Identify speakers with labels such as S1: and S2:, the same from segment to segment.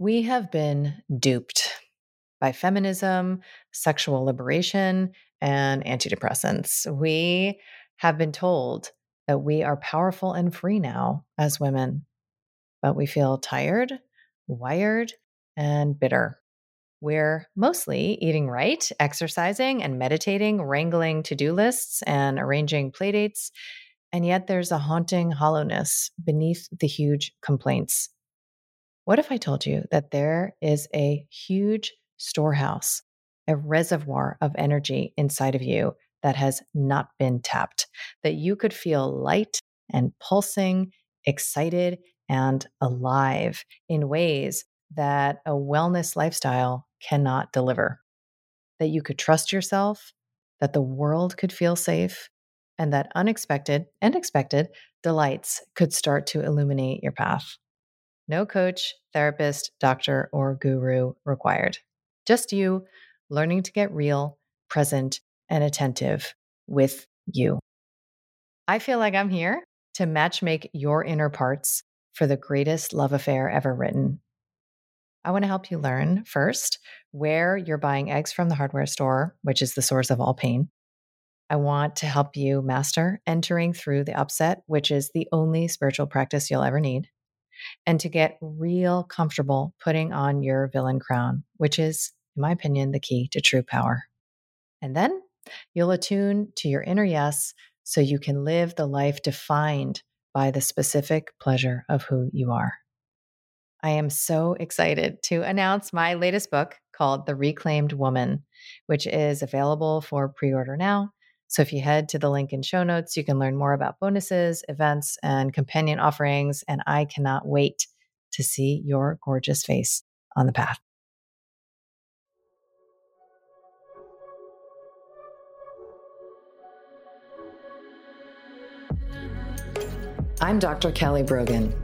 S1: We have been duped by feminism, sexual liberation, and antidepressants. We have been told that we are powerful and free now as women, but we feel tired, wired, and bitter. We're mostly eating right, exercising and meditating, wrangling to do lists, and arranging playdates. And yet there's a haunting hollowness beneath the huge complaints. What if I told you that there is a huge storehouse, a reservoir of energy inside of you that has not been tapped, that you could feel light and pulsing, excited and alive in ways that a wellness lifestyle cannot deliver? That you could trust yourself, that the world could feel safe, and that unexpected and expected delights could start to illuminate your path. No coach, therapist, doctor, or guru required. Just you learning to get real, present, and attentive with you. I feel like I'm here to matchmake your inner parts for the greatest love affair ever written. I want to help you learn first where you're buying eggs from the hardware store, which is the source of all pain. I want to help you master entering through the upset, which is the only spiritual practice you'll ever need and to get real comfortable putting on your villain crown, which is, in my opinion, the key to true power. And then you'll attune to your inner yes so you can live the life defined by the specific pleasure of who you are. I am so excited to announce my latest book called The Reclaimed Woman, which is available for pre order now so if you head to the link in show notes, you can learn more about bonuses, events, and companion offerings. And I cannot wait to see your gorgeous face on the path. I'm Dr. Kelly Brogan.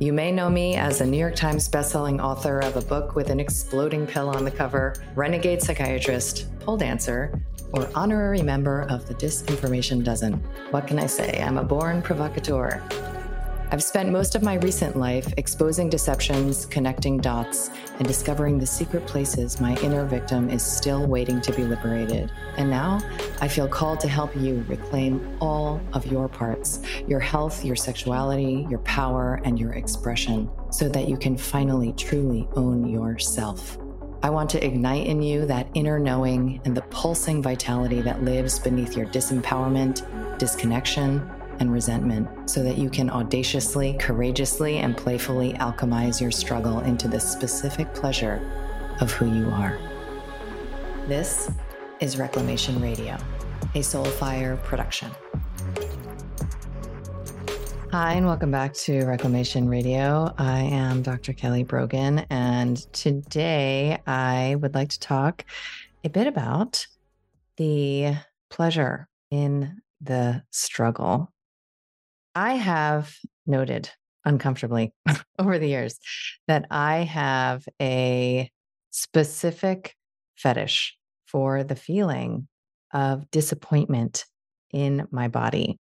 S1: You may know me as a New York Times bestselling author of a book with an exploding pill on the cover, renegade psychiatrist, pole dancer, or honorary member of the Disinformation Dozen. What can I say? I'm a born provocateur. I've spent most of my recent life exposing deceptions, connecting dots, and discovering the secret places my inner victim is still waiting to be liberated. And now I feel called to help you reclaim all of your parts your health, your sexuality, your power, and your expression so that you can finally truly own yourself. I want to ignite in you that inner knowing and the pulsing vitality that lives beneath your disempowerment, disconnection, and resentment so that you can audaciously, courageously, and playfully alchemize your struggle into the specific pleasure of who you are. This is Reclamation Radio, a Soulfire production. Hi, and welcome back to Reclamation Radio. I am Dr. Kelly Brogan, and today I would like to talk a bit about the pleasure in the struggle. I have noted uncomfortably over the years that I have a specific fetish for the feeling of disappointment in my body.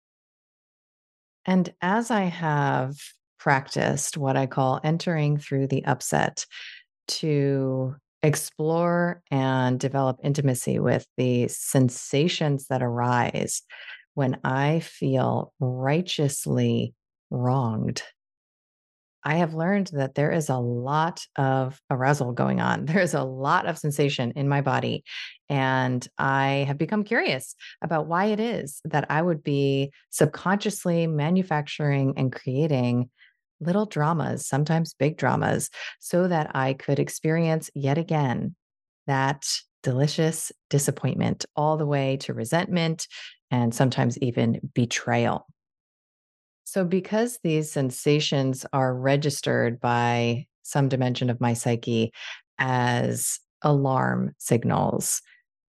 S1: And as I have practiced what I call entering through the upset to explore and develop intimacy with the sensations that arise when I feel righteously wronged I have learned that there is a lot of arousal going on. There is a lot of sensation in my body. And I have become curious about why it is that I would be subconsciously manufacturing and creating little dramas, sometimes big dramas, so that I could experience yet again that delicious disappointment, all the way to resentment and sometimes even betrayal. So, because these sensations are registered by some dimension of my psyche as alarm signals,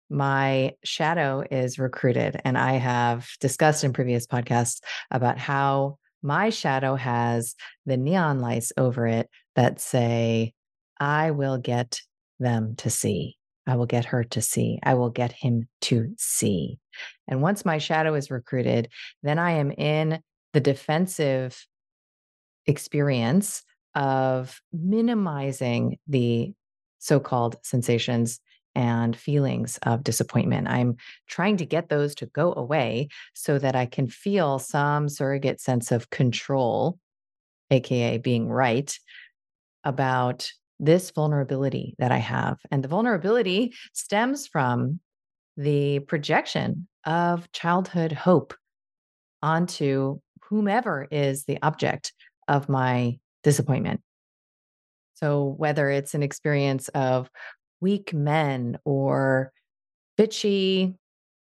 S1: my shadow is recruited. And I have discussed in previous podcasts about how my shadow has the neon lights over it that say, I will get them to see. I will get her to see. I will get him to see. And once my shadow is recruited, then I am in the defensive experience of minimizing the so called sensations and feelings of disappointment. I'm trying to get those to go away so that I can feel some surrogate sense of control, AKA being right, about this vulnerability that I have. And the vulnerability stems from the projection of childhood hope onto whomever is the object of my disappointment. So, whether it's an experience of weak men or bitchy,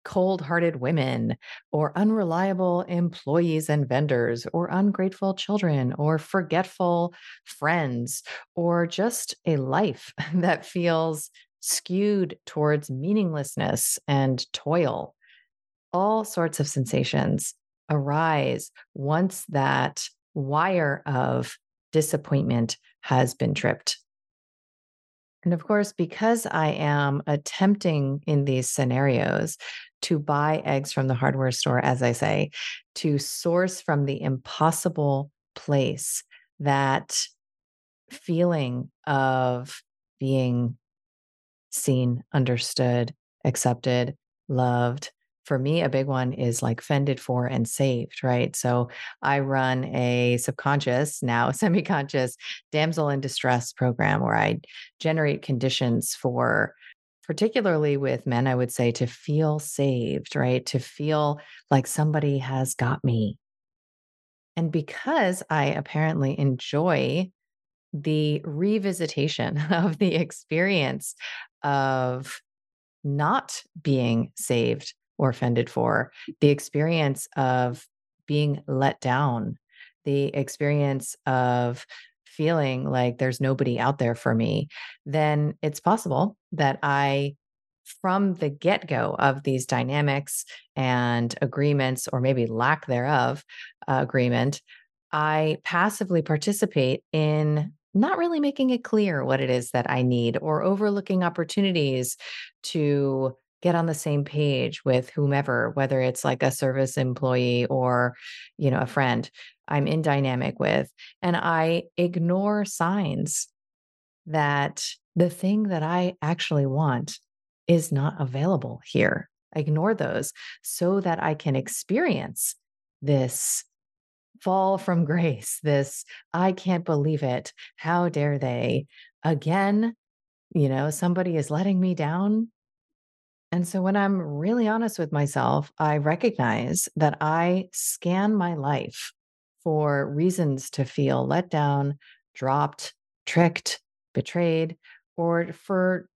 S1: cold hearted women or unreliable employees and vendors or ungrateful children or forgetful friends or just a life that feels skewed towards meaninglessness and toil. All sorts of sensations arise once that wire of disappointment has been tripped. And of course, because I am attempting in these scenarios to buy eggs from the hardware store, as I say, to source from the impossible place that feeling of being seen, understood, accepted, loved, for me, a big one is like fended for and saved, right? So I run a subconscious, now semi conscious damsel in distress program where I generate conditions for, particularly with men, I would say to feel saved, right? To feel like somebody has got me. And because I apparently enjoy the revisitation of the experience of not being saved or offended for, the experience of being let down, the experience of feeling like there's nobody out there for me, then it's possible that I, from the get go of these dynamics and agreements, or maybe lack thereof, uh, agreement, I passively participate in not really making it clear what it is that I need or overlooking opportunities to get on the same page with whomever, whether it's like a service employee or, you know, a friend I'm in dynamic with. And I ignore signs that the thing that I actually want is not available here. I ignore those so that I can experience this fall from grace, this I can't believe it. How dare they? Again, you know, somebody is letting me down and so when I'm really honest with myself, I recognize that I scan my life for reasons to feel let down, dropped, tricked, betrayed, or for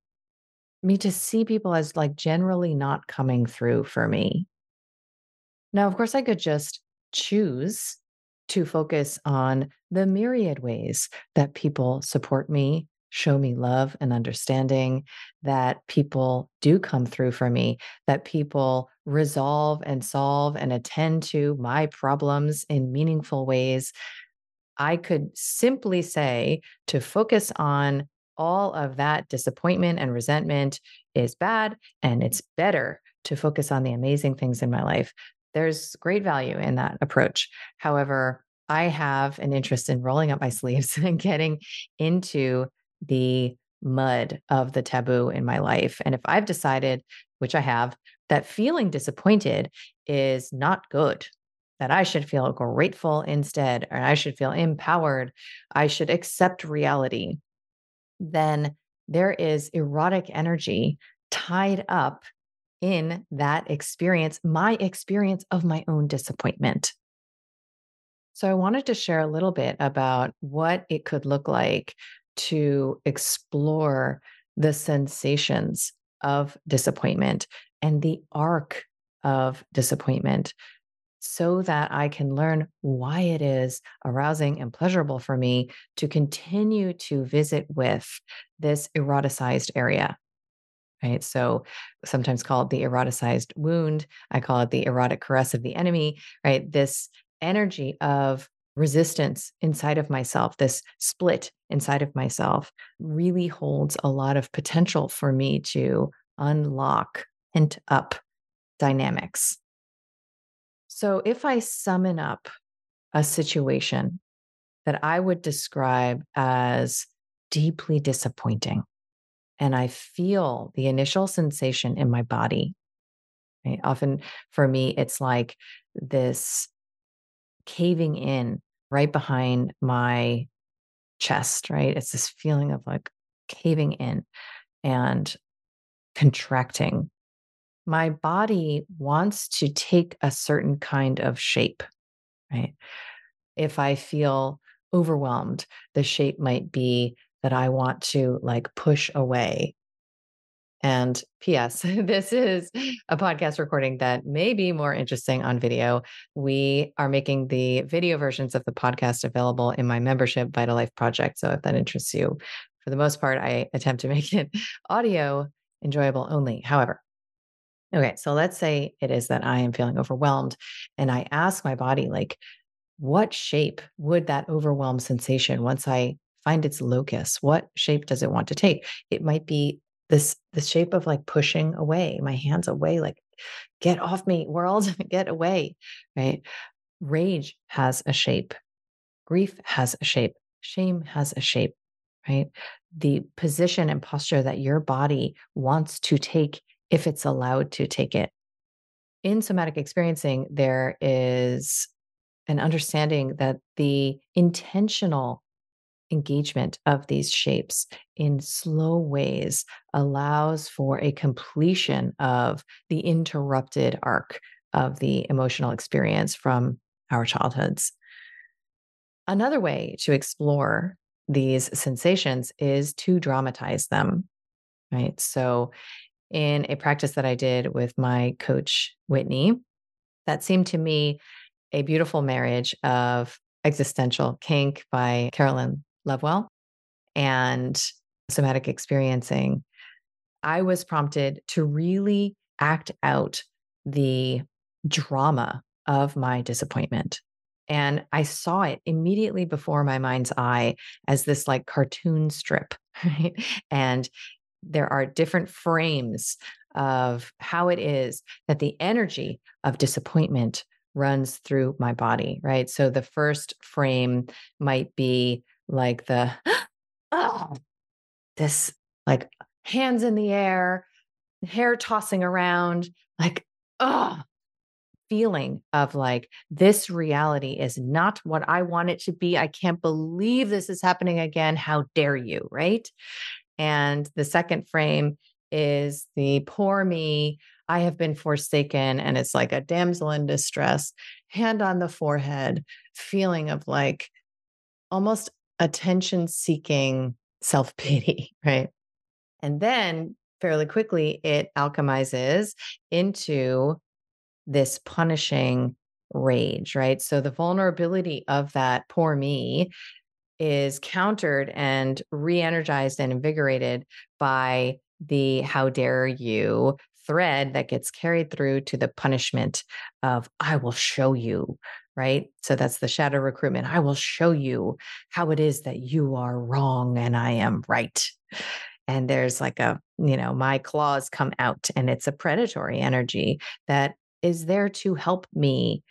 S1: me to see people as like generally not coming through for me. Now, of course, I could just choose to focus on the myriad ways that people support me, show me love and understanding, that people do come through for me, that people resolve and solve and attend to my problems in meaningful ways. I could simply say to focus on all of that disappointment and resentment is bad, and it's better to focus on the amazing things in my life. There's great value in that approach. However, I have an interest in rolling up my sleeves and getting into the mud of the taboo in my life. And if I've decided, which I have, that feeling disappointed is not good, that I should feel grateful instead, or I should feel empowered, I should accept reality, then there is erotic energy tied up in that experience, my experience of my own disappointment. So, I wanted to share a little bit about what it could look like to explore the sensations of disappointment and the arc of disappointment so that I can learn why it is arousing and pleasurable for me to continue to visit with this eroticized area. Right. So sometimes called the eroticized wound. I call it the erotic caress of the enemy, right? This energy of resistance inside of myself, this split inside of myself, really holds a lot of potential for me to unlock pent up dynamics. So if I summon up a situation that I would describe as deeply disappointing. And I feel the initial sensation in my body. Right? Often for me, it's like this caving in right behind my chest, right? It's this feeling of like caving in and contracting. My body wants to take a certain kind of shape, right? If I feel overwhelmed, the shape might be that I want to like push away. And P.S., this is a podcast recording that may be more interesting on video. We are making the video versions of the podcast available in my membership, Vital Life Project. So if that interests you, for the most part, I attempt to make it audio enjoyable only. However, okay, so let's say it is that I am feeling overwhelmed and I ask my body, like, what shape would that overwhelmed sensation once I find its locus? What shape does it want to take? It might be this the shape of like pushing away, my hands away, like get off me, world, get away. Right. Rage has a shape. Grief has a shape. Shame has a shape. Right. The position and posture that your body wants to take if it's allowed to take it. In somatic experiencing, there is an understanding that the intentional engagement of these shapes in slow ways allows for a completion of the interrupted arc of the emotional experience from our childhoods. Another way to explore these sensations is to dramatize them, right? So, in a practice that I did with my coach, Whitney, that seemed to me a beautiful marriage of existential kink by Caroline Lovewell and somatic experiencing. I was prompted to really act out the drama of my disappointment. And I saw it immediately before my mind's eye as this like cartoon strip, right? And there are different frames of how it is that the energy of disappointment runs through my body, right? So the first frame might be like the, oh, this like hands in the air, hair tossing around, like, oh, feeling of like, this reality is not what I want it to be. I can't believe this is happening again. How dare you? Right. And the second frame is the poor me. I have been forsaken. And it's like a damsel in distress, hand on the forehead, feeling of like almost attention seeking self pity, right? And then fairly quickly, it alchemizes into this punishing rage, right? So the vulnerability of that poor me is countered and re energized and invigorated by the how dare you thread that gets carried through to the punishment of I will show you, right? So that's the shadow recruitment. I will show you how it is that you are wrong and I am right. And there's like a, you know, my claws come out and it's a predatory energy that is there to help me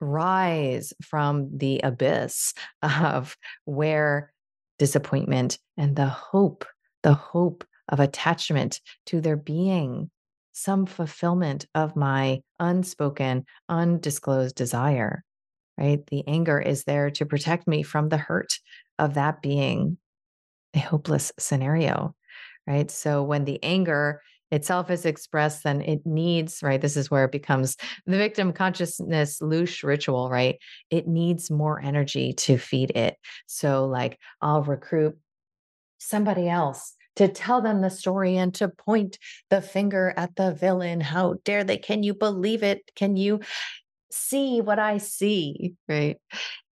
S1: rise from the abyss of where disappointment and the hope, the hope of attachment to there being some fulfillment of my unspoken, undisclosed desire, right? The anger is there to protect me from the hurt of that being a hopeless scenario, right? So when the anger itself is expressed, then it needs, right? This is where it becomes the victim consciousness loosh ritual, right? It needs more energy to feed it. So, like, I'll recruit somebody else to tell them the story and to point the finger at the villain. How dare they? Can you believe it? Can you see what I see? Right.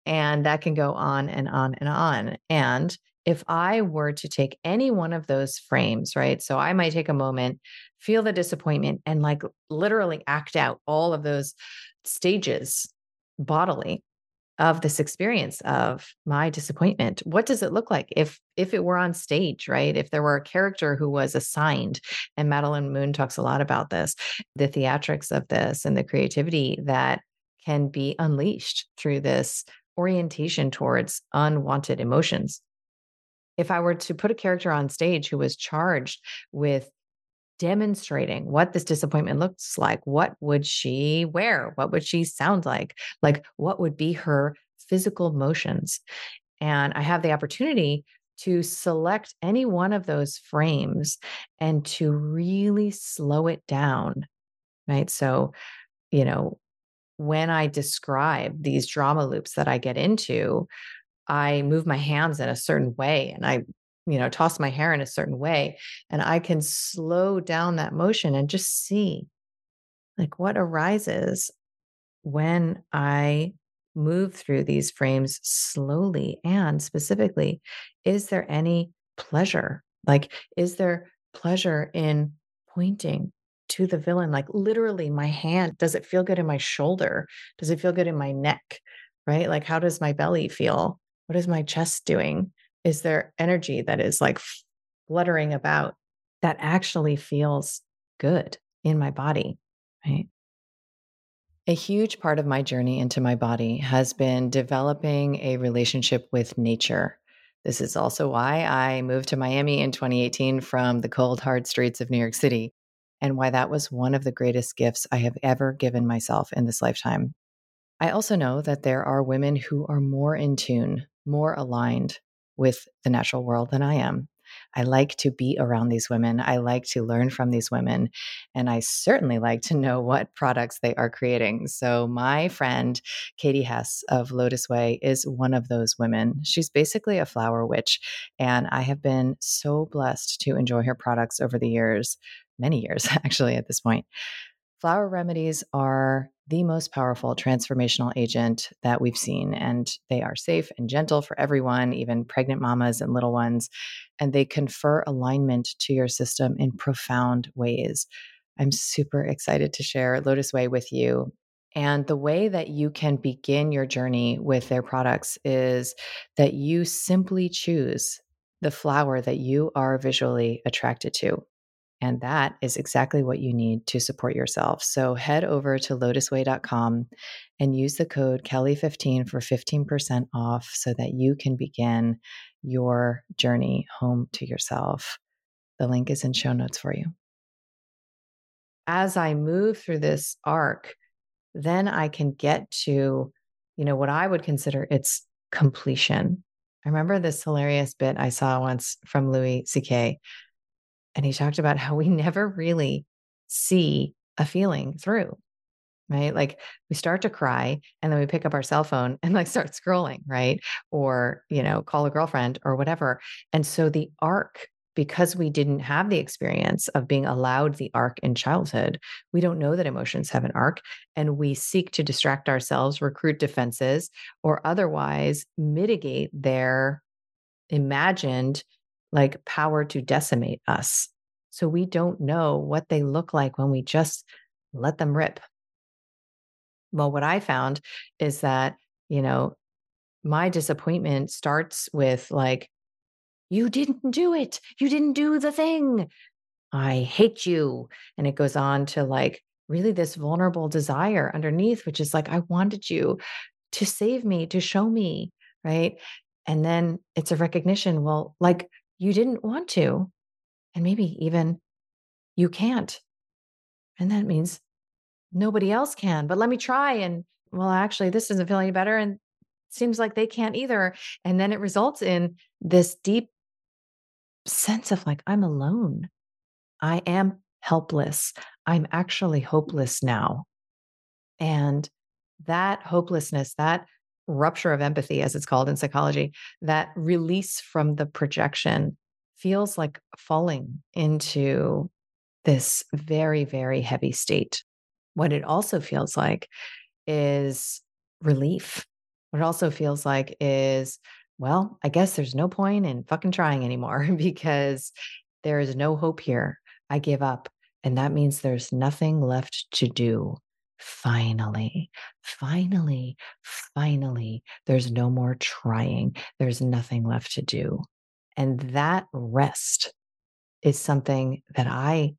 S1: And that can go on and on and on. And if I were to take any one of those frames, right? So I might take a moment, feel the disappointment, and like literally act out all of those stages bodily of this experience of my disappointment what does it look like if if it were on stage right if there were a character who was assigned and madeline moon talks a lot about this the theatrics of this and the creativity that can be unleashed through this orientation towards unwanted emotions. If I were to put a character on stage who was charged with demonstrating what this disappointment looks like, what would she wear? What would she sound like? Like, what would be her physical motions? And I have the opportunity to select any one of those frames and to really slow it down. Right. So, you know, when I describe these drama loops that I get into, I move my hands in a certain way and I, you know, toss my hair in a certain way. And I can slow down that motion and just see like what arises when I move through these frames slowly and specifically, is there any pleasure? Like, is there pleasure in pointing to the villain? Like, literally, my hand, does it feel good in my shoulder? Does it feel good in my neck? Right? Like, how does my belly feel? What is my chest doing? Is there energy that is like fluttering about that actually feels good in my body? Right. A huge part of my journey into my body has been developing a relationship with nature. This is also why I moved to Miami in 2018 from the cold, hard streets of New York City, and why that was one of the greatest gifts I have ever given myself in this lifetime. I also know that there are women who are more in tune, more aligned with the natural world than I am. I like to be around these women. I like to learn from these women. And I certainly like to know what products they are creating. So, my friend, Katie Hess of Lotus Wei, is one of those women. She's basically a flower witch. And I have been so blessed to enjoy her products over the years, many years actually at this point. Flower remedies are the most powerful transformational agent that we've seen, and they are safe and gentle for everyone, even pregnant mamas and little ones. And they confer alignment to your system in profound ways. I'm super excited to share Lotus Wei with you. And the way that you can begin your journey with their products is that you simply choose the flower that you are visually attracted to. And that is exactly what you need to support yourself. So head over to lotuswei.com and use the code Kelly15 for 15% off so that you can begin your journey home to yourself. The link is in show notes for you. As I move through this arc, then I can get to, you know, what I would consider its completion. I remember this hilarious bit I saw once from Louis C.K and he talked about how we never really see a feeling through right like we start to cry and then we pick up our cell phone and like start scrolling right or you know call a girlfriend or whatever and so the arc because we didn't have the experience of being allowed the arc in childhood, we don't know that emotions have an arc. And we seek to distract ourselves, recruit defenses, or otherwise mitigate their imagined like power to decimate us. So we don't know what they look like when we just let them rip. Well, what I found is that, you know, my disappointment starts with like, you didn't do it. You didn't do the thing. I hate you. And it goes on to like really this vulnerable desire underneath, which is like, I wanted you to save me, to show me. Right. And then it's a recognition. Well, like you didn't want to. And maybe even you can't. And that means nobody else can, but let me try. And well, actually, this doesn't feel any better. And seems like they can't either. And then it results in this deep sense of like, I'm alone. I am helpless. I'm actually hopeless now. And that hopelessness, that rupture of empathy, as it's called in psychology, that release from the projection feels like falling into this very, very heavy state. What it also feels like is relief. What it also feels like is, well, I guess there's no point in fucking trying anymore because there is no hope here. I give up. And that means there's nothing left to do. Finally, finally, finally, there's no more trying. There's nothing left to do. And that rest is something that I,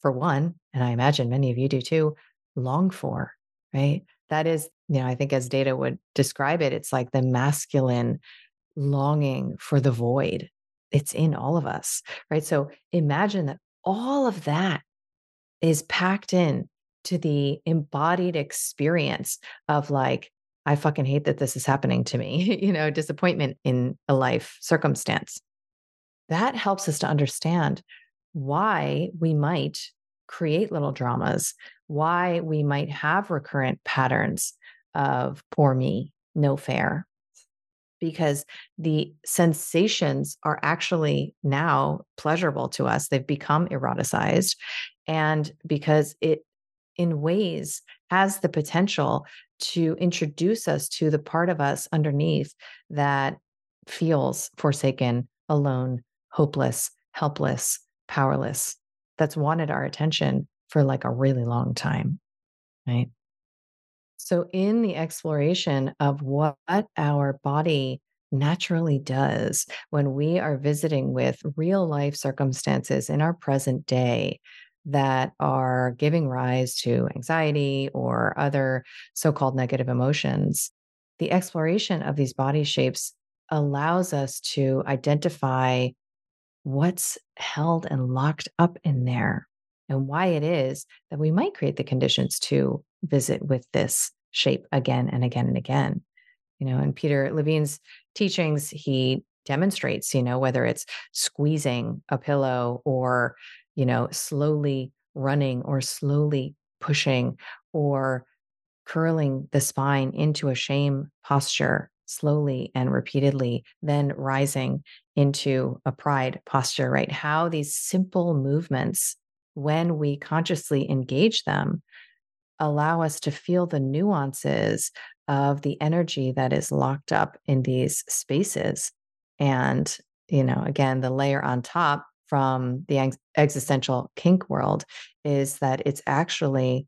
S1: for one, and I imagine many of you do too, long for, right? That is, you know, I think as Deida would describe it, it's like the masculine longing for the void. It's in all of us, right? So imagine that all of that is packed in to the embodied experience of like, I fucking hate that this is happening to me, you know, disappointment in a life circumstance. That helps us to understand why we might create little dramas, why we might have recurrent patterns of poor me, no fair, because the sensations are actually now pleasurable to us. They've become eroticized. And because it, in ways, has the potential to introduce us to the part of us underneath that feels forsaken, alone, hopeless, helpless, powerless, that's wanted our attention for like a really long time. Right. So, in the exploration of what our body naturally does when we are visiting with real life circumstances in our present day that are giving rise to anxiety or other so called negative emotions, the exploration of these body shapes allows us to identify what's held and locked up in there and why it is that we might create the conditions to visit with this shape again and again and again. You know, in Peter Levine's teachings, he demonstrates, you know, whether it's squeezing a pillow or, you know, slowly running or slowly pushing or curling the spine into a shame posture slowly and repeatedly, then rising into a pride posture, right? How these simple movements, when we consciously engage them, allow us to feel the nuances of the energy that is locked up in these spaces. And, you know, again, the layer on top from the ex- existential kink world is that it's actually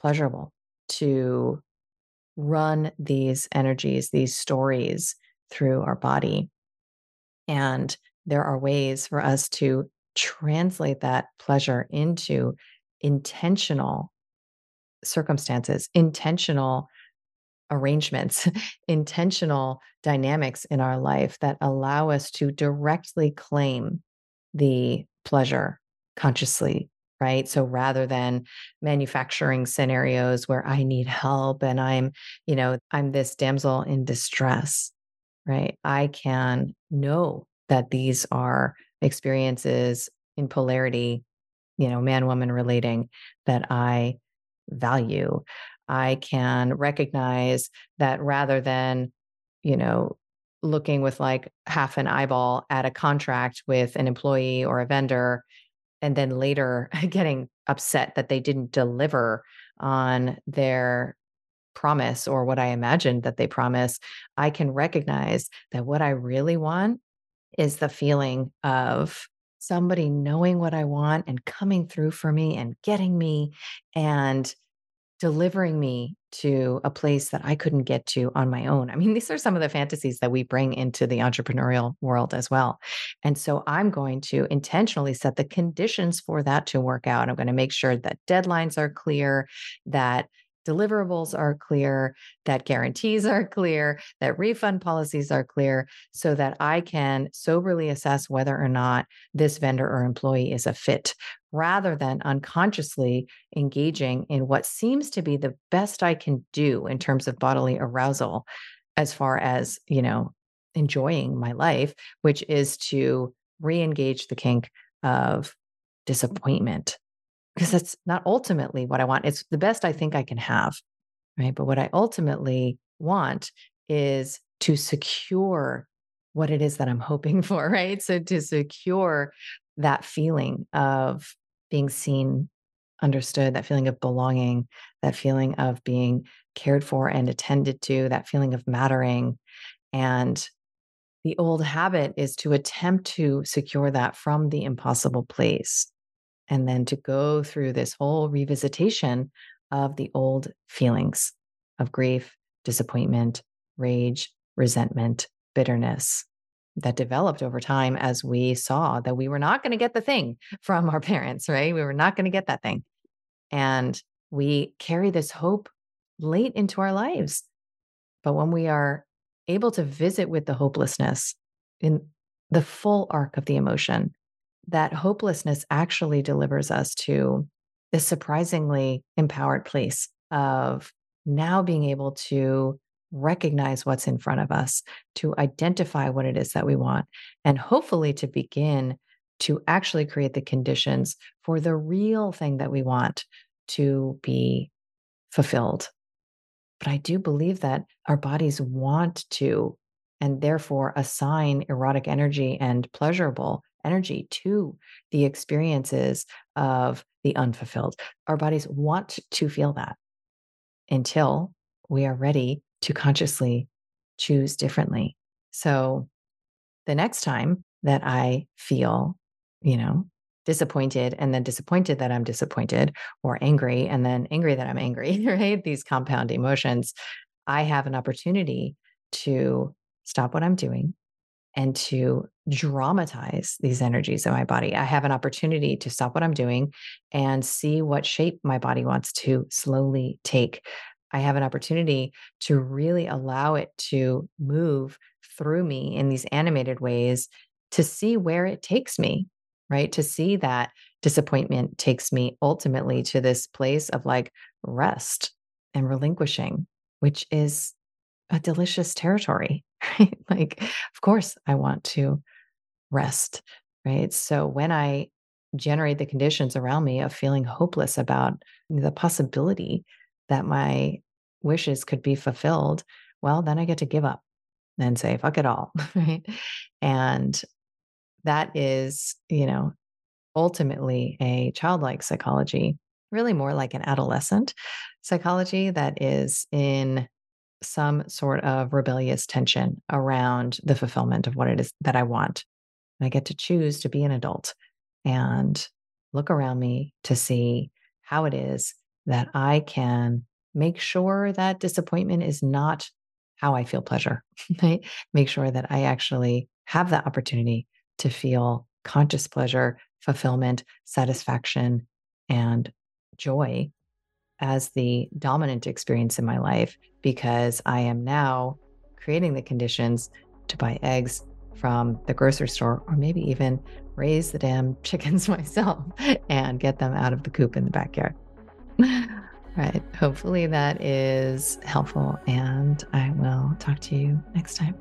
S1: pleasurable to run these energies, these stories through our body. And there are ways for us to translate that pleasure into intentional circumstances, intentional arrangements, intentional dynamics in our life that allow us to directly claim the pleasure consciously right? So rather than manufacturing scenarios where i need help and i'm you know i'm this damsel in distress right? I can know that these are experiences in polarity you know man woman relating that i value. I can recognize that rather than you know looking with like half an eyeball at a contract with an employee or a vendor and then later getting upset that they didn't deliver on their promise or what I imagined that they promise, I can recognize that what I really want is the feeling of somebody knowing what I want and coming through for me and getting me and delivering me to a place that I couldn't get to on my own. I mean, these are some of the fantasies that we bring into the entrepreneurial world as well. And so I'm going to intentionally set the conditions for that to work out. I'm going to make sure that deadlines are clear, that deliverables are clear, that guarantees are clear, that refund policies are clear, so that I can soberly assess whether or not this vendor or employee is a fit rather than unconsciously engaging in what seems to be the best I can do in terms of bodily arousal as far as, you know, enjoying my life, which is to re-engage the kink of disappointment because that's not ultimately what I want. It's the best I think I can have. Right. But what I ultimately want is to secure what it is that I'm hoping for. Right. So to secure that feeling of being seen, understood, that feeling of belonging, that feeling of being cared for and attended to, that feeling of mattering. And the old habit is to attempt to secure that from the impossible place and then to go through this whole revisitation of the old feelings of grief, disappointment, rage, resentment, bitterness that developed over time as we saw that we were not going to get the thing from our parents, right? We were not going to get that thing. And we carry this hope late into our lives. But when we are able to visit with the hopelessness in the full arc of the emotion, that hopelessness actually delivers us to this surprisingly empowered place of now being able to recognize what's in front of us, to identify what it is that we want, and hopefully to begin to actually create the conditions for the real thing that we want to be fulfilled. But I do believe that our bodies want to, and therefore assign erotic energy and pleasurable energy to the experiences of the unfulfilled. Our bodies want to feel that until we are ready to consciously choose differently. So the next time that I feel, you know, disappointed and then disappointed that I'm disappointed or angry and then angry that I'm angry, right? These compound emotions, I have an opportunity to stop what I'm doing and to dramatize these energies in my body. I have an opportunity to stop what I'm doing and see what shape my body wants to slowly take. I have an opportunity to really allow it to move through me in these animated ways to see where it takes me, right? To see that disappointment takes me ultimately to this place of like rest and relinquishing, which is a delicious territory, right? Like, of course, I want to rest, right? So when I generate the conditions around me of feeling hopeless about the possibility that my wishes could be fulfilled, well, then I get to give up and say, fuck it all, right? And that is, you know, ultimately a childlike psychology, really more like an adolescent psychology that is in some sort of rebellious tension around the fulfillment of what it is that I want. And I get to choose to be an adult and look around me to see how it is that I can make sure that disappointment is not how I feel pleasure, right? Make sure that I actually have that opportunity to feel conscious pleasure, fulfillment, satisfaction, and joy as the dominant experience in my life because I am now creating the conditions to buy eggs from the grocery store or maybe even raise the damn chickens myself and get them out of the coop in the backyard. right. Hopefully that is helpful and I will talk to you next time.